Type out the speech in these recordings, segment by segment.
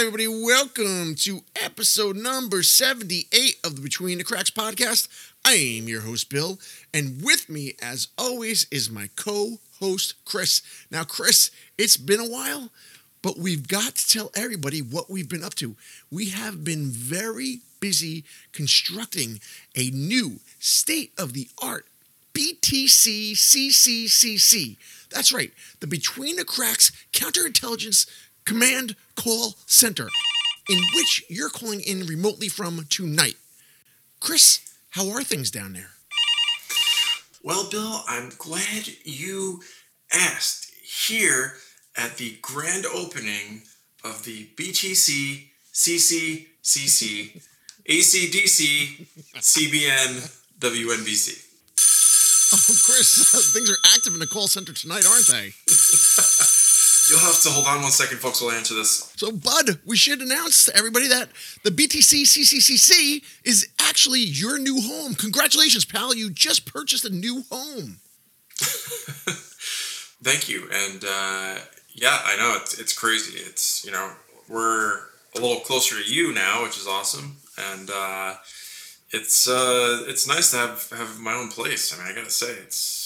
everybody, welcome to episode number 78 of the Between the Cracks podcast. I am your host, Bill, and with me, as always, is my co host, Chris. Now, Chris, it's been a while, but we've got to tell everybody what we've been up to. We have been very busy constructing a new state of the art BTC CCCC. That's right, the Between the Cracks Counterintelligence Command Call Center, in which you're calling in remotely from tonight. Chris, how are things down there? Well, Bill, I'm glad you asked here at the grand opening of the BTC CCCC ACDC CBN WNBC. Oh, Chris, things are active in the call center tonight, aren't they? You'll have to hold on one second, folks. We'll answer this. So, Bud, we should announce to everybody that the BTC CCCC is actually your new home. Congratulations, pal. You just purchased a new home. Thank you. And uh, yeah, I know it's, it's crazy. It's, you know, we're a little closer to you now, which is awesome. And, uh, it's uh, it's nice to have have my own place. I mean, I gotta say, it's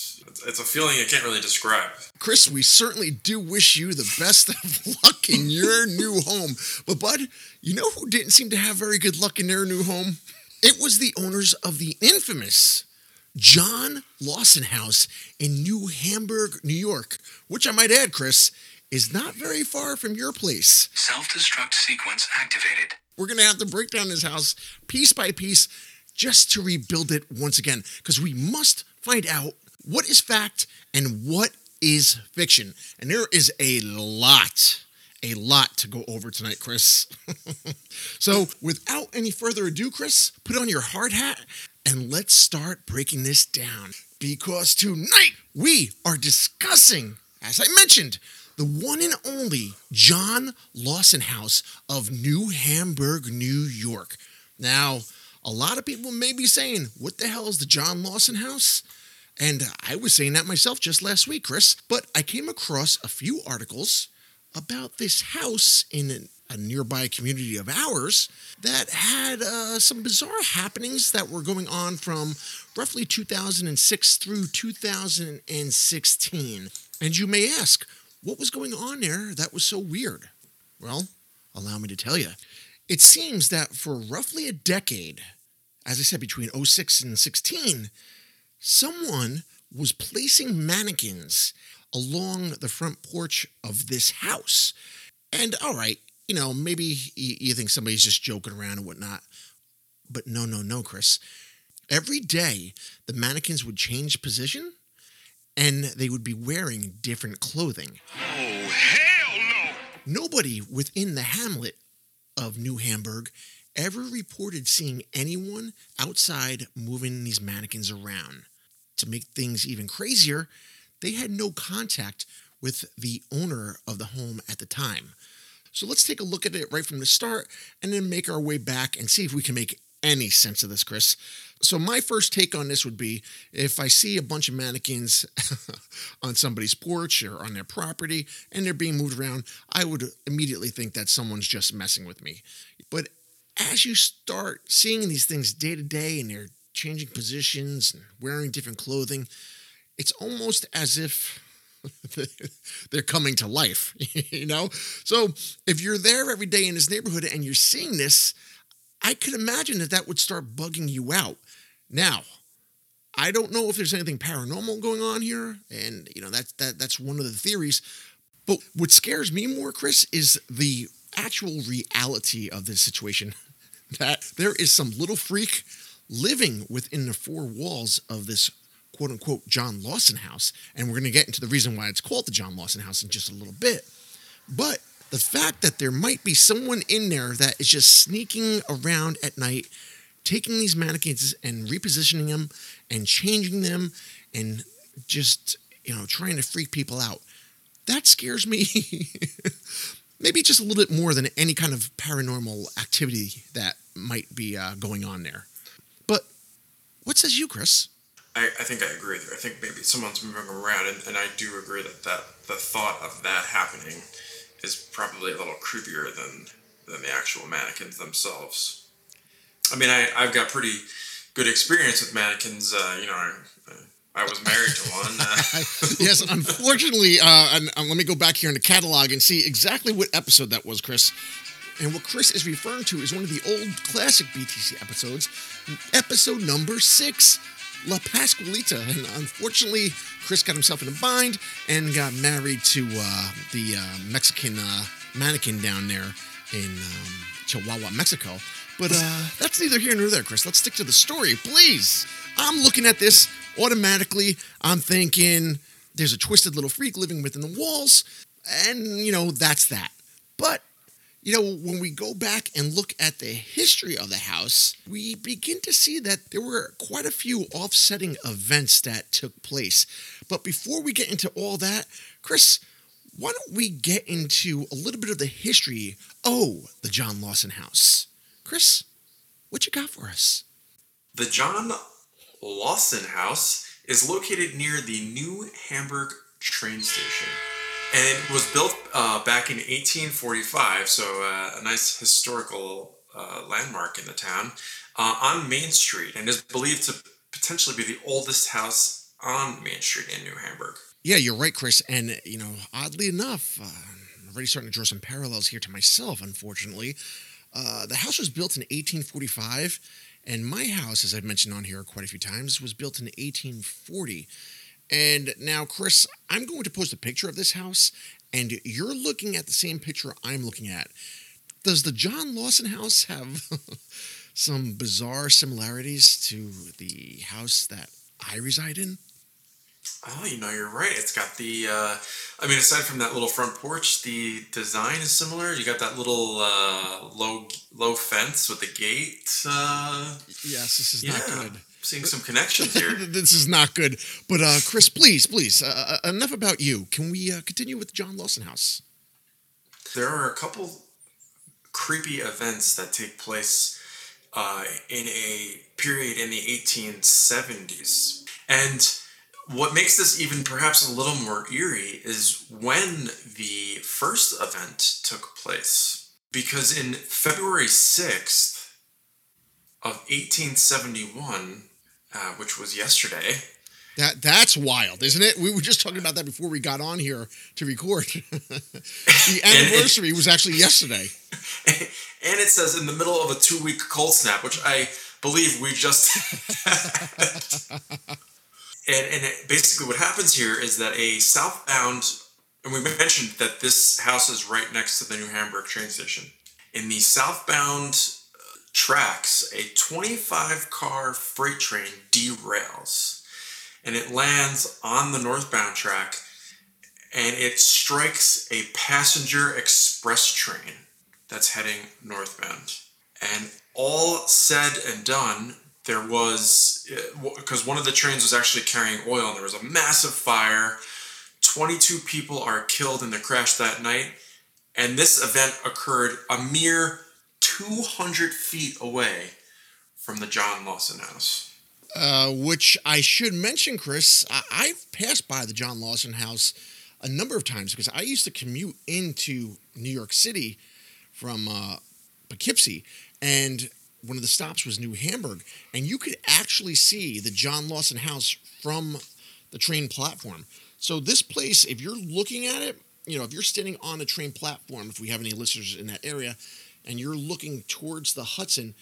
it's a feeling I can't really describe. Chris, we certainly do wish you the best of luck in your new home. But Bud, you know who didn't seem to have very good luck in their new home? It was the owners of the infamous John Lawson House in New Hamburg, New York, which I might add, Chris, is not very far from your place. Self destruct sequence activated. We're going to have to break down this house piece by piece just to rebuild it once again because we must find out what is fact and what is fiction. And there is a lot, a lot to go over tonight, Chris. so, without any further ado, Chris, put on your hard hat and let's start breaking this down. Because tonight we are discussing, as I mentioned, the one and only John Lawson House of New Hamburg, New York. Now, a lot of people may be saying, What the hell is the John Lawson House? And I was saying that myself just last week, Chris. But I came across a few articles about this house in a nearby community of ours that had uh, some bizarre happenings that were going on from roughly 2006 through 2016. And you may ask, what was going on there that was so weird? Well, allow me to tell you. It seems that for roughly a decade, as I said, between 06 and 16, someone was placing mannequins along the front porch of this house. And all right, you know, maybe you think somebody's just joking around and whatnot. But no, no, no, Chris. Every day, the mannequins would change position and they would be wearing different clothing. Oh, hell no! Nobody within the hamlet of New Hamburg ever reported seeing anyone outside moving these mannequins around. To make things even crazier, they had no contact with the owner of the home at the time. So let's take a look at it right from the start and then make our way back and see if we can make any sense of this, Chris. So, my first take on this would be if I see a bunch of mannequins on somebody's porch or on their property and they're being moved around, I would immediately think that someone's just messing with me. But as you start seeing these things day to day and they're changing positions and wearing different clothing, it's almost as if they're coming to life, you know? So if you're there every day in this neighborhood and you're seeing this, I could imagine that that would start bugging you out. Now, I don't know if there's anything paranormal going on here, and you know that's that that's one of the theories. But what scares me more, Chris, is the actual reality of this situation. That there is some little freak living within the four walls of this quote unquote John Lawson house. And we're going to get into the reason why it's called the John Lawson house in just a little bit. But the fact that there might be someone in there that is just sneaking around at night, taking these mannequins and repositioning them and changing them and just, you know, trying to freak people out. That scares me. Maybe just a little bit more than any kind of paranormal activity that might be uh, going on there. What says you, Chris? I, I think I agree there. I think maybe someone's moving around, and, and I do agree that, that the thought of that happening is probably a little creepier than than the actual mannequins themselves. I mean, I I've got pretty good experience with mannequins. Uh, you know, I, I was married to one. Uh, yes, unfortunately, uh, and, and let me go back here in the catalog and see exactly what episode that was, Chris. And what Chris is referring to is one of the old classic BTC episodes, episode number six, La Pascualita. And unfortunately, Chris got himself in a bind and got married to uh, the uh, Mexican uh, mannequin down there in um, Chihuahua, Mexico. But uh, that's neither here nor there, Chris. Let's stick to the story, please. I'm looking at this automatically. I'm thinking there's a twisted little freak living within the walls, and you know, that's that. But you know, when we go back and look at the history of the house, we begin to see that there were quite a few offsetting events that took place. But before we get into all that, Chris, why don't we get into a little bit of the history of the John Lawson house? Chris, what you got for us? the John Lawson House is located near the New Hamburg train station. And it was built uh, back in 1845, so uh, a nice historical uh, landmark in the town, uh, on Main Street, and is believed to potentially be the oldest house on Main Street in New Hamburg. Yeah, you're right, Chris. And, you know, oddly enough, uh, I'm already starting to draw some parallels here to myself, unfortunately. Uh, the house was built in 1845, and my house, as I've mentioned on here quite a few times, was built in 1840. And now, Chris, I'm going to post a picture of this house, and you're looking at the same picture I'm looking at. Does the John Lawson house have some bizarre similarities to the house that I reside in? Oh, you know, you're right. It's got the, uh, I mean, aside from that little front porch, the design is similar. You got that little uh, low low fence with the gate. Uh, Yes, this is yeah, not good. Seeing some connections here. this is not good. But uh, Chris, please, please, uh, uh, enough about you. Can we uh, continue with John Lawson house? there are a couple creepy events that take place uh, in a period in the 1870s. And what makes this even perhaps a little more eerie is when the first event took place. Because in February 6th of 1871, uh, which was yesterday, That that's wild, isn't it? We were just talking about that before we got on here to record. the anniversary was actually yesterday. and it says in the middle of a two week cold snap, which I believe we just. and and it, basically, what happens here is that a southbound, and we mentioned that this house is right next to the New Hamburg train station. In the southbound tracks, a 25 car freight train derails and it lands on the northbound track and it strikes a passenger express train that's heading northbound. And all said and done, there was uh, because one of the trains was actually carrying oil, and there was a massive fire. 22 people are killed in the crash that night, and this event occurred a mere 200 feet away from the John Lawson house. Uh, which I should mention, Chris. I- I've passed by the John Lawson house a number of times because I used to commute into New York City from uh, Poughkeepsie, and one of the stops was New Hamburg, and you could actually see the John Lawson house from the train platform. So this place, if you're looking at it, you know, if you're standing on the train platform, if we have any listeners in that area, and you're looking towards the Hudson,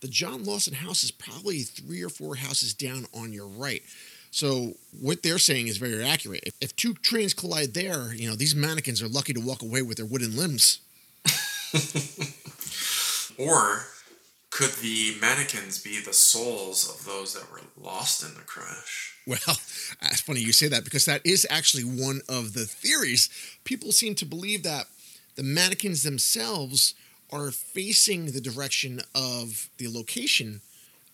the John Lawson house is probably three or four houses down on your right. So what they're saying is very accurate. If, if two trains collide there, you know these mannequins are lucky to walk away with their wooden limbs. Or could the mannequins be the souls of those that were lost in the crash? Well, it's funny you say that because that is actually one of the theories. People seem to believe that the mannequins themselves are facing the direction of the location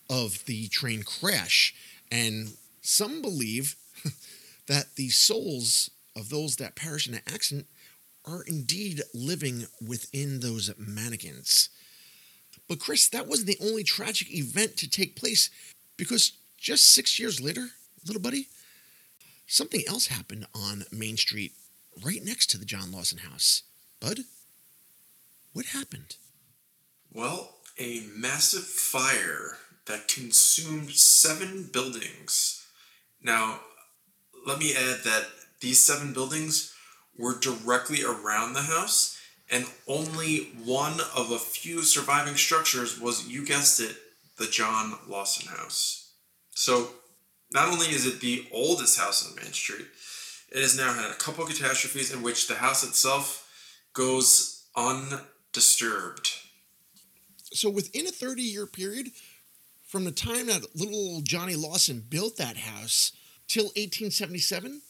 of the train crash. And some believe that the souls of those that perished in the accident are indeed living within those mannequins. But Chris, that wasn't the only tragic event to take place because just six years later, little buddy, something else happened on Main Street right next to the John Lawson house. Bud, what happened? Well, a massive fire that consumed seven buildings. Now, let me add that these seven buildings were directly around the house, and only one of a few surviving structures was, you guessed it, the John Lawson house. So, not only is it the oldest house on Main Street, it has now had a couple catastrophes in which the house itself goes undisturbed. So within a 30 year period, from the time that little old Johnny Lawson built that house till 1877,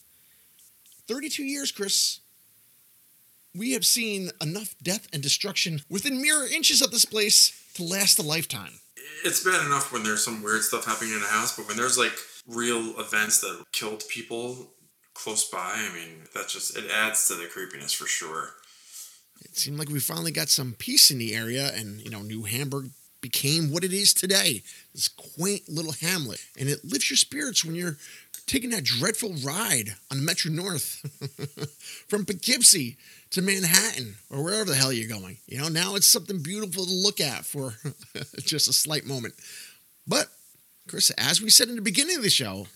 32 years, Chris, we have seen enough death and destruction within mere inches of this place to last a lifetime. It's bad enough when there's some weird stuff happening in a house, but when there's like real events that killed people close by, I mean, that just it adds to the creepiness for sure. It seemed like we finally got some peace in the area, and you know, New Hamburg became what it is today this quaint little hamlet. And it lifts your spirits when you're taking that dreadful ride on Metro North from Poughkeepsie to Manhattan or wherever the hell you're going. You know, now it's something beautiful to look at for just a slight moment. But, Chris, as we said in the beginning of the show,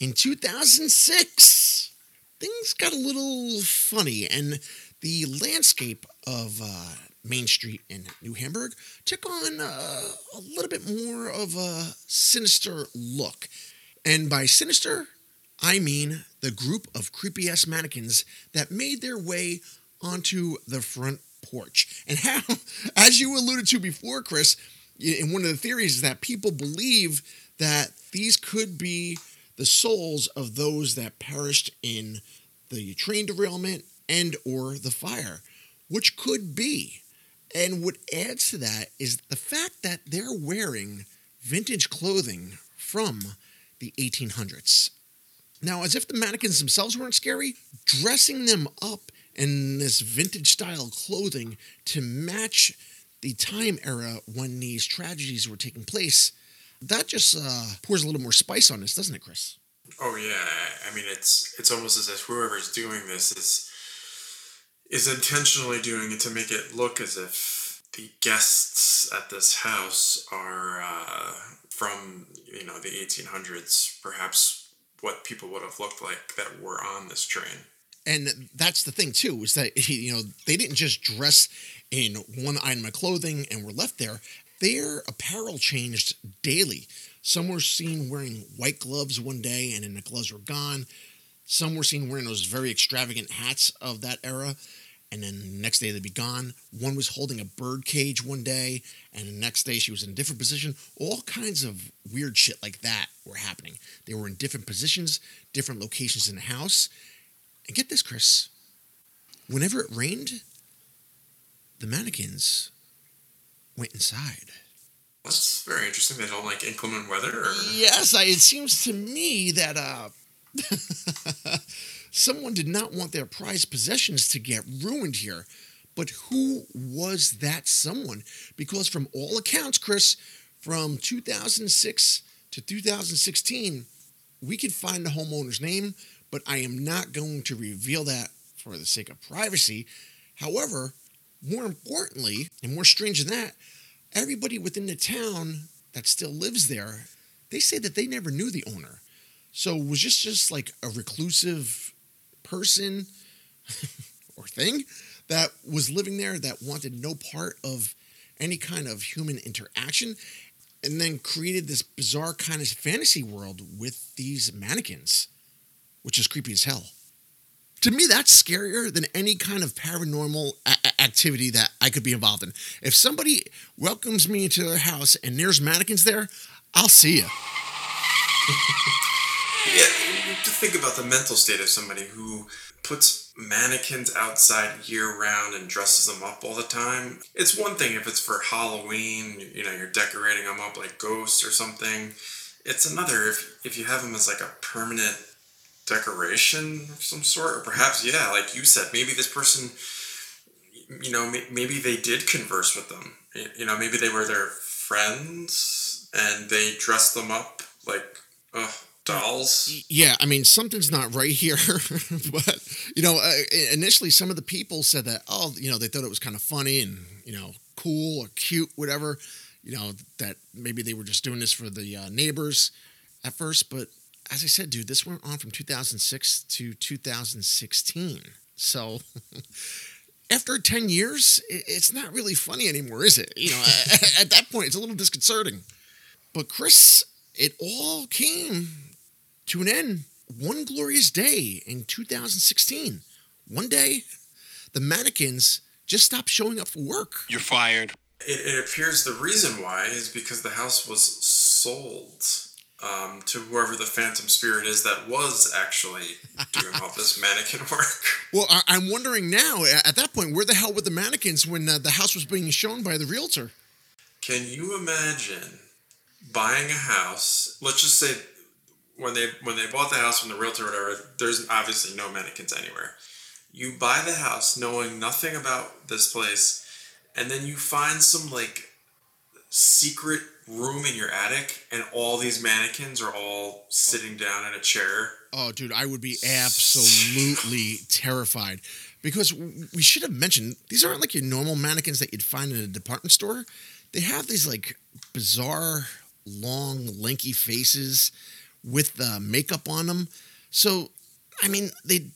in 2006, things got a little funny, and the landscape of uh, Main Street in New Hamburg took on uh, a little bit more of a sinister look. And by sinister, I mean the group of creepy ass mannequins that made their way onto the front porch. And how, as you alluded to before, Chris, in one of the theories is that people believe that these could be the souls of those that perished in the train derailment and or the fire, which could be. And what adds to that is the fact that they're wearing vintage clothing from the 1800s. Now, as if the mannequins themselves weren't scary, dressing them up in this vintage style clothing to match the time era when these tragedies were taking place, that just uh, pours a little more spice on this, doesn't it, Chris? Oh yeah, I mean it's it's almost as if whoever's doing this is is intentionally doing it to make it look as if the guests at this house are uh, from you know the 1800s, perhaps what people would have looked like that were on this train. And that's the thing too, is that you know they didn't just dress in one item of clothing and were left there. Their apparel changed daily. Some were seen wearing white gloves one day, and then the gloves were gone. Some were seen wearing those very extravagant hats of that era, and then the next day they'd be gone. One was holding a bird cage one day, and the next day she was in a different position. All kinds of weird shit like that were happening. They were in different positions, different locations in the house. And get this, Chris. Whenever it rained, the mannequins went inside. That's very interesting. They don't like inclement weather. Or... Yes, I, it seems to me that uh, someone did not want their prized possessions to get ruined here. But who was that someone? Because from all accounts, Chris, from 2006 to 2016, we could find the homeowner's name, but I am not going to reveal that for the sake of privacy. However, more importantly, and more strange than that, everybody within the town that still lives there, they say that they never knew the owner. So was just just like a reclusive person or thing that was living there that wanted no part of any kind of human interaction and then created this bizarre kind of fantasy world with these mannequins, which is creepy as hell. To me, that's scarier than any kind of paranormal a- activity that I could be involved in. If somebody welcomes me into their house and there's mannequins there, I'll see you. Yeah, to think about the mental state of somebody who puts mannequins outside year round and dresses them up all the time. It's one thing if it's for Halloween, you know, you're decorating them up like ghosts or something. It's another if if you have them as like a permanent decoration of some sort, or perhaps yeah, like you said, maybe this person, you know, maybe they did converse with them. You know, maybe they were their friends and they dressed them up like, oh, dolls. Yeah, I mean something's not right here, but you know, uh, initially some of the people said that oh, you know, they thought it was kind of funny and you know, cool or cute, whatever. You know, that maybe they were just doing this for the uh, neighbors at first, but as I said, dude, this went on from 2006 to 2016. So after 10 years, it's not really funny anymore, is it? You know, at that point, it's a little disconcerting. But Chris, it all came to an end one glorious day in 2016. One day, the mannequins just stopped showing up for work. You're fired. It, it appears the reason why is because the house was sold um, to whoever the phantom spirit is that was actually doing all this mannequin work. Well, I- am wondering now, at that point, where the hell were the mannequins when uh, the house was being shown by the realtor? Can you imagine buying a house? Let's just say when they when they bought the house from the realtor or whatever, there's obviously no mannequins anywhere. You buy the house knowing nothing about this place, and then you find some like secret room in your attic and all these mannequins are all sitting down in a chair. Oh, dude, I would be absolutely terrified because we should have mentioned these aren't like your normal mannequins that you'd find in a department store. They have these like bizarre, long, lanky faces with the makeup on them. So, I mean, they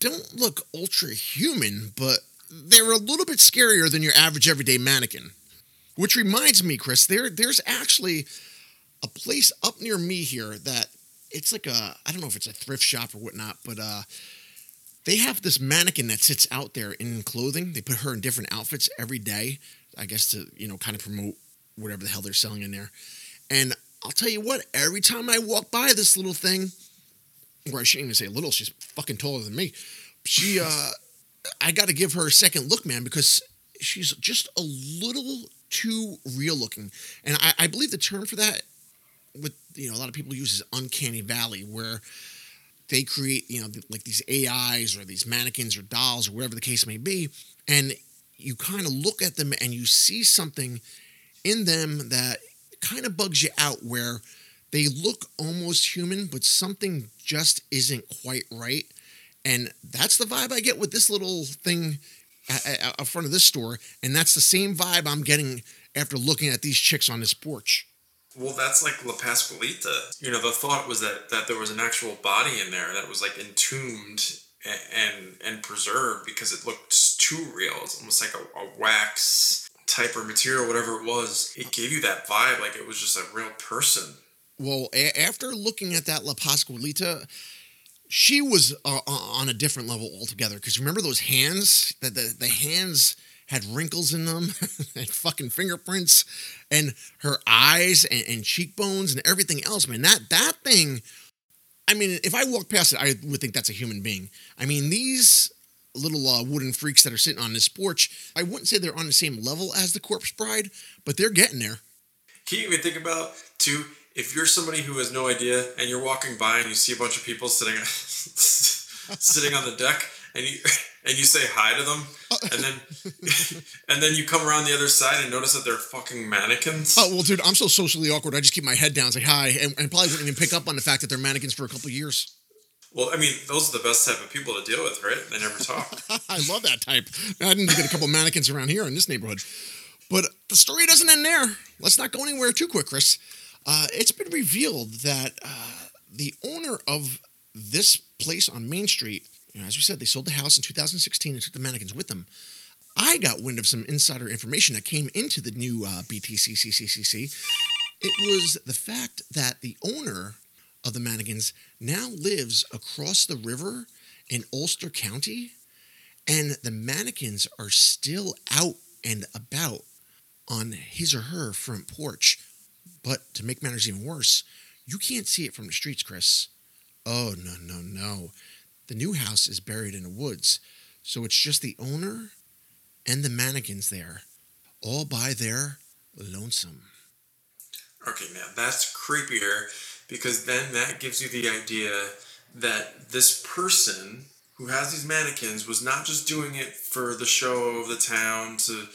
don't look ultra human, but they're a little bit scarier than your average everyday mannequin. Which reminds me, Chris, there there's actually a place up near me here that it's like a I don't know if it's a thrift shop or whatnot, but uh they have this mannequin that sits out there in clothing. They put her in different outfits every day, I guess to, you know, kind of promote whatever the hell they're selling in there. And I'll tell you what, every time I walk by this little thing, or I shouldn't even say little, she's fucking taller than me. She uh I gotta give her a second look, man, because she's just a little too real looking. And I, I believe the term for that, with you know, a lot of people use is uncanny valley, where they create you know like these AIs or these mannequins or dolls or whatever the case may be, and you kind of look at them and you see something in them that kind of bugs you out where they look almost human but something just isn't quite right and that's the vibe i get with this little thing out front of this store, and that's the same vibe I'm getting after looking at these chicks on this porch. Well, that's like La Pascualita. You know, the thought was that that there was an actual body in there that was like entombed and and, and preserved because it looked too real. It's almost like a, a wax type or material, whatever it was. It gave you that vibe, like it was just a real person. Well, a- after looking at that La Pascualita, she was uh, on a different level altogether. Because remember those hands? That the, the hands had wrinkles in them, and fucking fingerprints, and her eyes and, and, cheekbones and everything else. Man, that that thing. I mean, if I walked past it, I would think that's a human being. I mean, these little uh, wooden freaks that are sitting on this porch, I wouldn't say they're on the same level as the corpse bride, but they're getting there. Can you even think about too? if you're somebody who has no idea and you're walking by and you see a bunch of people sitting sitting on the deck and you and you say hi to them and then and then you come around the other side and notice that they're fucking mannequins. Oh well, dude, I'm so socially awkward. I just keep my head down, say hi, and, and probably wouldn't even pick up on the fact that they're mannequins for a couple years. Well, I mean, those are the best type of people to deal with, right? They never talk. I love that type. I didn't get a couple mannequins around here in this neighborhood. But the story doesn't end there. Let's not go anywhere too quick, Chris. Uh, it's been revealed that uh, the owner of this place on Main Street, you know, as we said, they sold the house in 2016 and took the mannequins with them. I got wind of some insider information that came into the new uh, BTCCCCC. It was the fact that the owner of the mannequins now lives across the river in Ulster County, and the mannequins are still out and about on his or her front porch but to make matters even worse, you can't see it from the streets, Chris. Oh, no, no, no. The new house is buried in the woods, so it's just the owner and the mannequins there, all by their lonesome. Okay, now that's creepier because then that gives you the idea that this person who has these mannequins was not just doing it for the show of the town to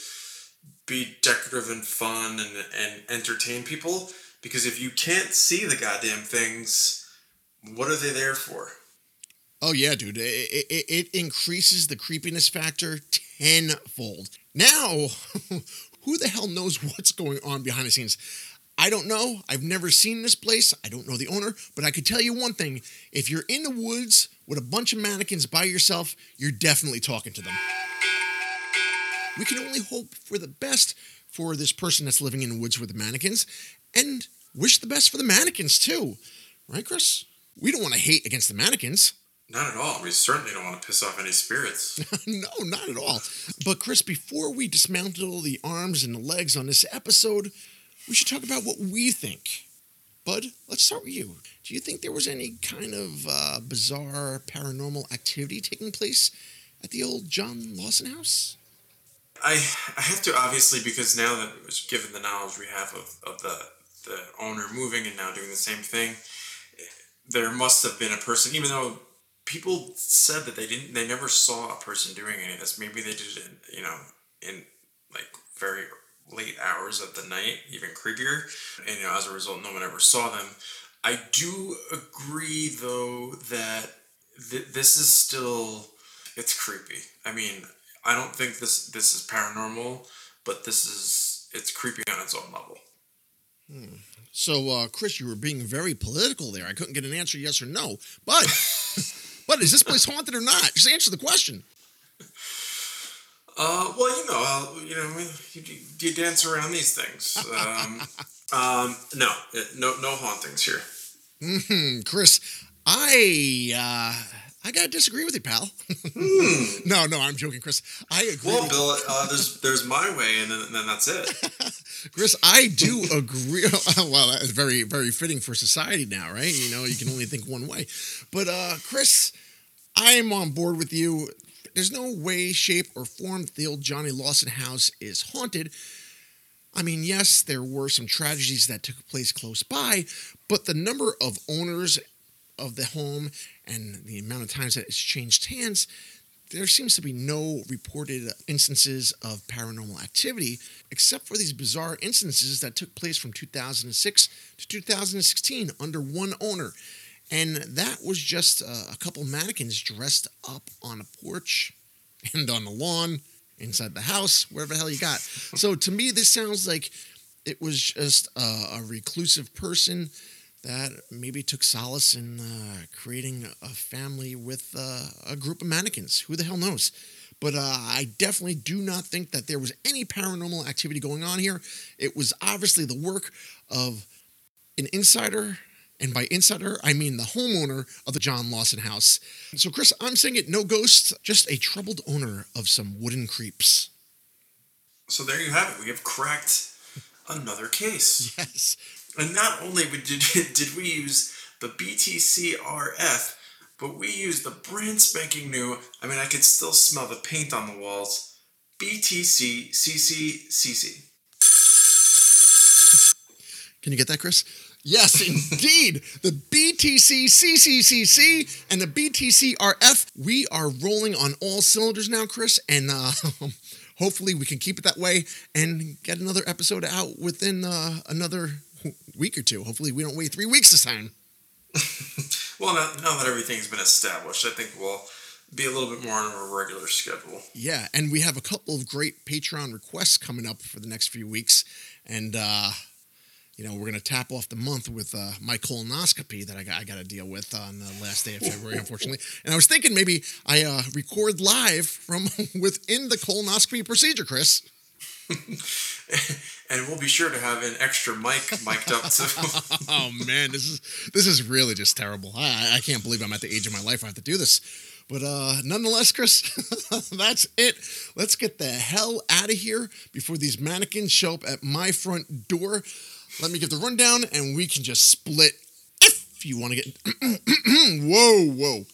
be decorative and fun and, and entertain people. Because if you can't see the goddamn things, what are they there for? Oh yeah, dude. It, it, it increases the creepiness factor tenfold. Now, who the hell knows what's going on behind the scenes? I don't know. I've never seen this place. I don't know the owner, but I could tell you one thing. If you're in the woods with a bunch of mannequins by yourself, you're definitely talking to them. We can only hope for the best for this person that's living in the woods with the mannequins and wish the best for the mannequins too. Right, Chris? We don't want to hate against the mannequins. Not at all. We certainly don't want to piss off any spirits. no, not at all. But Chris, before we dismantle the arms and the legs on this episode, we should talk about what we think. Bud, let's start with you. Do you think there was any kind of uh, bizarre paranormal activity taking place at the old John Lawson house? I I have to obviously because now that was given the knowledge we have of, of the the owner moving and now doing the same thing, there must have been a person, even though people said that they didn't they never saw a person doing any of this. Maybe they did it, you know, in like very late hours of the night, even creepier. And you know, as a result, no one ever saw them. I do agree though that th- this is still it's creepy. I mean, I don't think this this is paranormal, but this is it's creepy on its own level. So, uh, Chris, you were being very political there. I couldn't get an answer, yes or no. But, but is this place haunted or not? Just answer the question. Uh, well, you know, uh, you know, you, you dance around these things. Um, um, no, no, no hauntings here. Hmm, Chris, I uh, I gotta disagree with you, pal. no, no, I'm joking, Chris. I agree. Well, Bill, uh, there's there's my way, and then, then that's it. Chris, I do agree. well, that is very, very fitting for society now, right? You know, you can only think one way. But, uh, Chris, I am on board with you. There's no way, shape, or form that the old Johnny Lawson house is haunted. I mean, yes, there were some tragedies that took place close by, but the number of owners of the home and the amount of times that it's changed hands, there seems to be no reported instances of paranormal activity, except for these bizarre instances that took place from 2006 to 2016 under one owner. And that was just uh, a couple mannequins dressed up on a porch and on the lawn, inside the house, wherever the hell you got. so to me, this sounds like it was just a, a reclusive person that maybe took solace in uh, creating a family with uh, a group of mannequins. Who the hell knows? But uh, I definitely do not think that there was any paranormal activity going on here. It was obviously the work of an insider. And by insider, I mean the homeowner of the John Lawson house. So, Chris, I'm saying it no ghosts, just a troubled owner of some wooden creeps. So there you have it. We have cracked another case. Yes. And not only did did we use the BTC RF, but we used the brand spanking new. I mean, I could still smell the paint on the walls. BTC CC Can you get that, Chris? Yes, indeed. the BTC CCCC and the BTC RF. We are rolling on all cylinders now, Chris, and uh, hopefully we can keep it that way and get another episode out within uh, another week or two. Hopefully we don't wait three weeks this time. Well, now, now that everything's been established, I think we'll be a little bit more on a regular schedule. Yeah, and we have a couple of great Patreon requests coming up for the next few weeks, and uh, you know we're gonna tap off the month with uh, my colonoscopy that I got, I got to deal with on the last day of February, unfortunately. And I was thinking maybe I uh, record live from within the colonoscopy procedure, Chris. and we'll be sure to have an extra mic mic'd up too. oh man, this is this is really just terrible. I, I can't believe I'm at the age of my life I have to do this. But uh, nonetheless, Chris, that's it. Let's get the hell out of here before these mannequins show up at my front door. Let me get the rundown, and we can just split. If you want to get, whoa, whoa.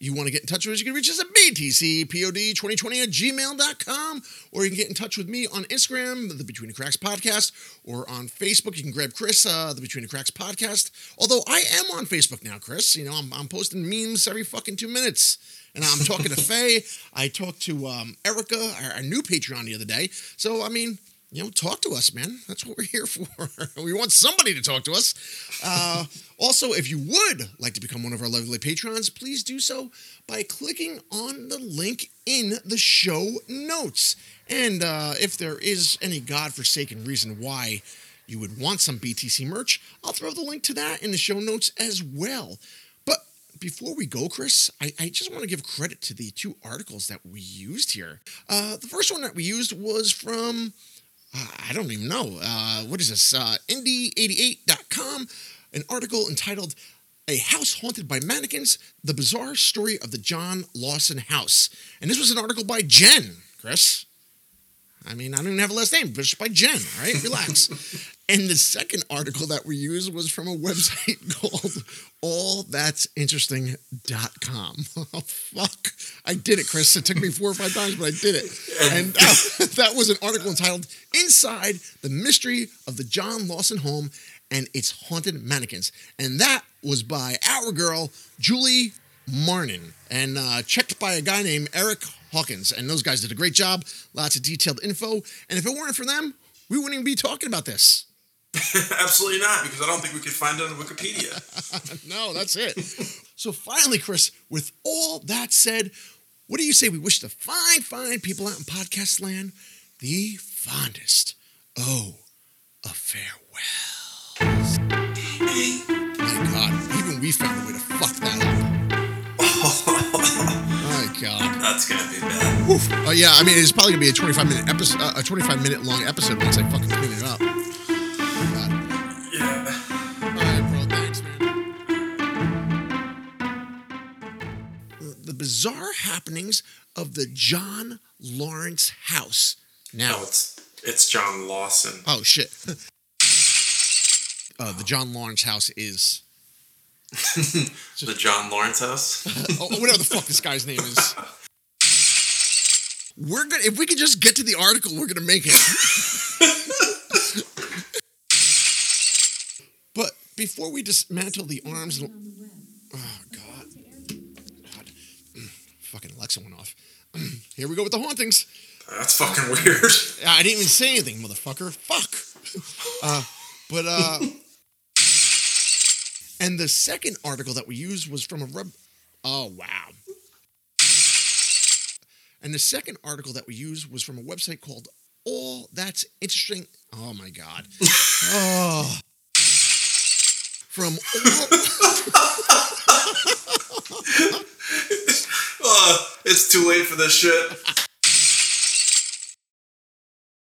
You want to get in touch with us, you can reach us at btcpod2020 at gmail.com, or you can get in touch with me on Instagram, the Between the Cracks podcast, or on Facebook. You can grab Chris, uh, the Between the Cracks podcast. Although I am on Facebook now, Chris. You know, I'm, I'm posting memes every fucking two minutes. And I'm talking to Faye. I talked to um, Erica, our, our new Patreon, the other day. So, I mean, you know, talk to us, man. That's what we're here for. we want somebody to talk to us. Uh, also, if you would like to become one of our lovely patrons, please do so by clicking on the link in the show notes. And uh, if there is any godforsaken reason why you would want some BTC merch, I'll throw the link to that in the show notes as well. But before we go, Chris, I, I just want to give credit to the two articles that we used here. Uh, the first one that we used was from, I don't even know, uh, what is this? Uh, Indie88.com, an article entitled A House Haunted by Mannequins The Bizarre Story of the John Lawson House. And this was an article by Jen, Chris. I mean, I don't even have a last name, but it's by Jen, right? Relax. And the second article that we used was from a website called allthat'sinteresting.com. Oh, fuck. I did it, Chris. It took me four or five times, but I did it. And that, that was an article entitled Inside the Mystery of the John Lawson Home and Its Haunted Mannequins. And that was by our girl, Julie Marnin, and uh, checked by a guy named Eric Hawkins. And those guys did a great job. Lots of detailed info. And if it weren't for them, we wouldn't even be talking about this. Absolutely not, because I don't think we could find it on Wikipedia. no, that's it. so finally, Chris, with all that said, what do you say we wish the fine, fine people out in podcast land the fondest, oh, a farewell. My God, even we found a way to fuck that up. Oh my God. That's gonna be bad. Woof. Oh yeah, I mean it's probably gonna be a 25 minute episode, uh, a 25 minute long episode once I fucking clean it up. God. Yeah. All right, bro. Thanks, man. The bizarre happenings of the John Lawrence house. Now, No, it's it's John Lawson. oh shit. Uh, the John Lawrence house is, The John Lawrence house. oh, whatever the fuck this guy's name is. We're gonna, if we could just get to the article, we're gonna make it. but before we dismantle the arms, and- oh god, god, Mm, fucking Alexa went off. Here we go with the hauntings. That's fucking weird. I didn't even say anything, motherfucker. Fuck. Uh, but uh, and the second article that we used was from a rub. Oh wow. And the second article that we used was from a website called All That's Interesting. Oh my god. Oh. From all, Uh, it's too late for this shit.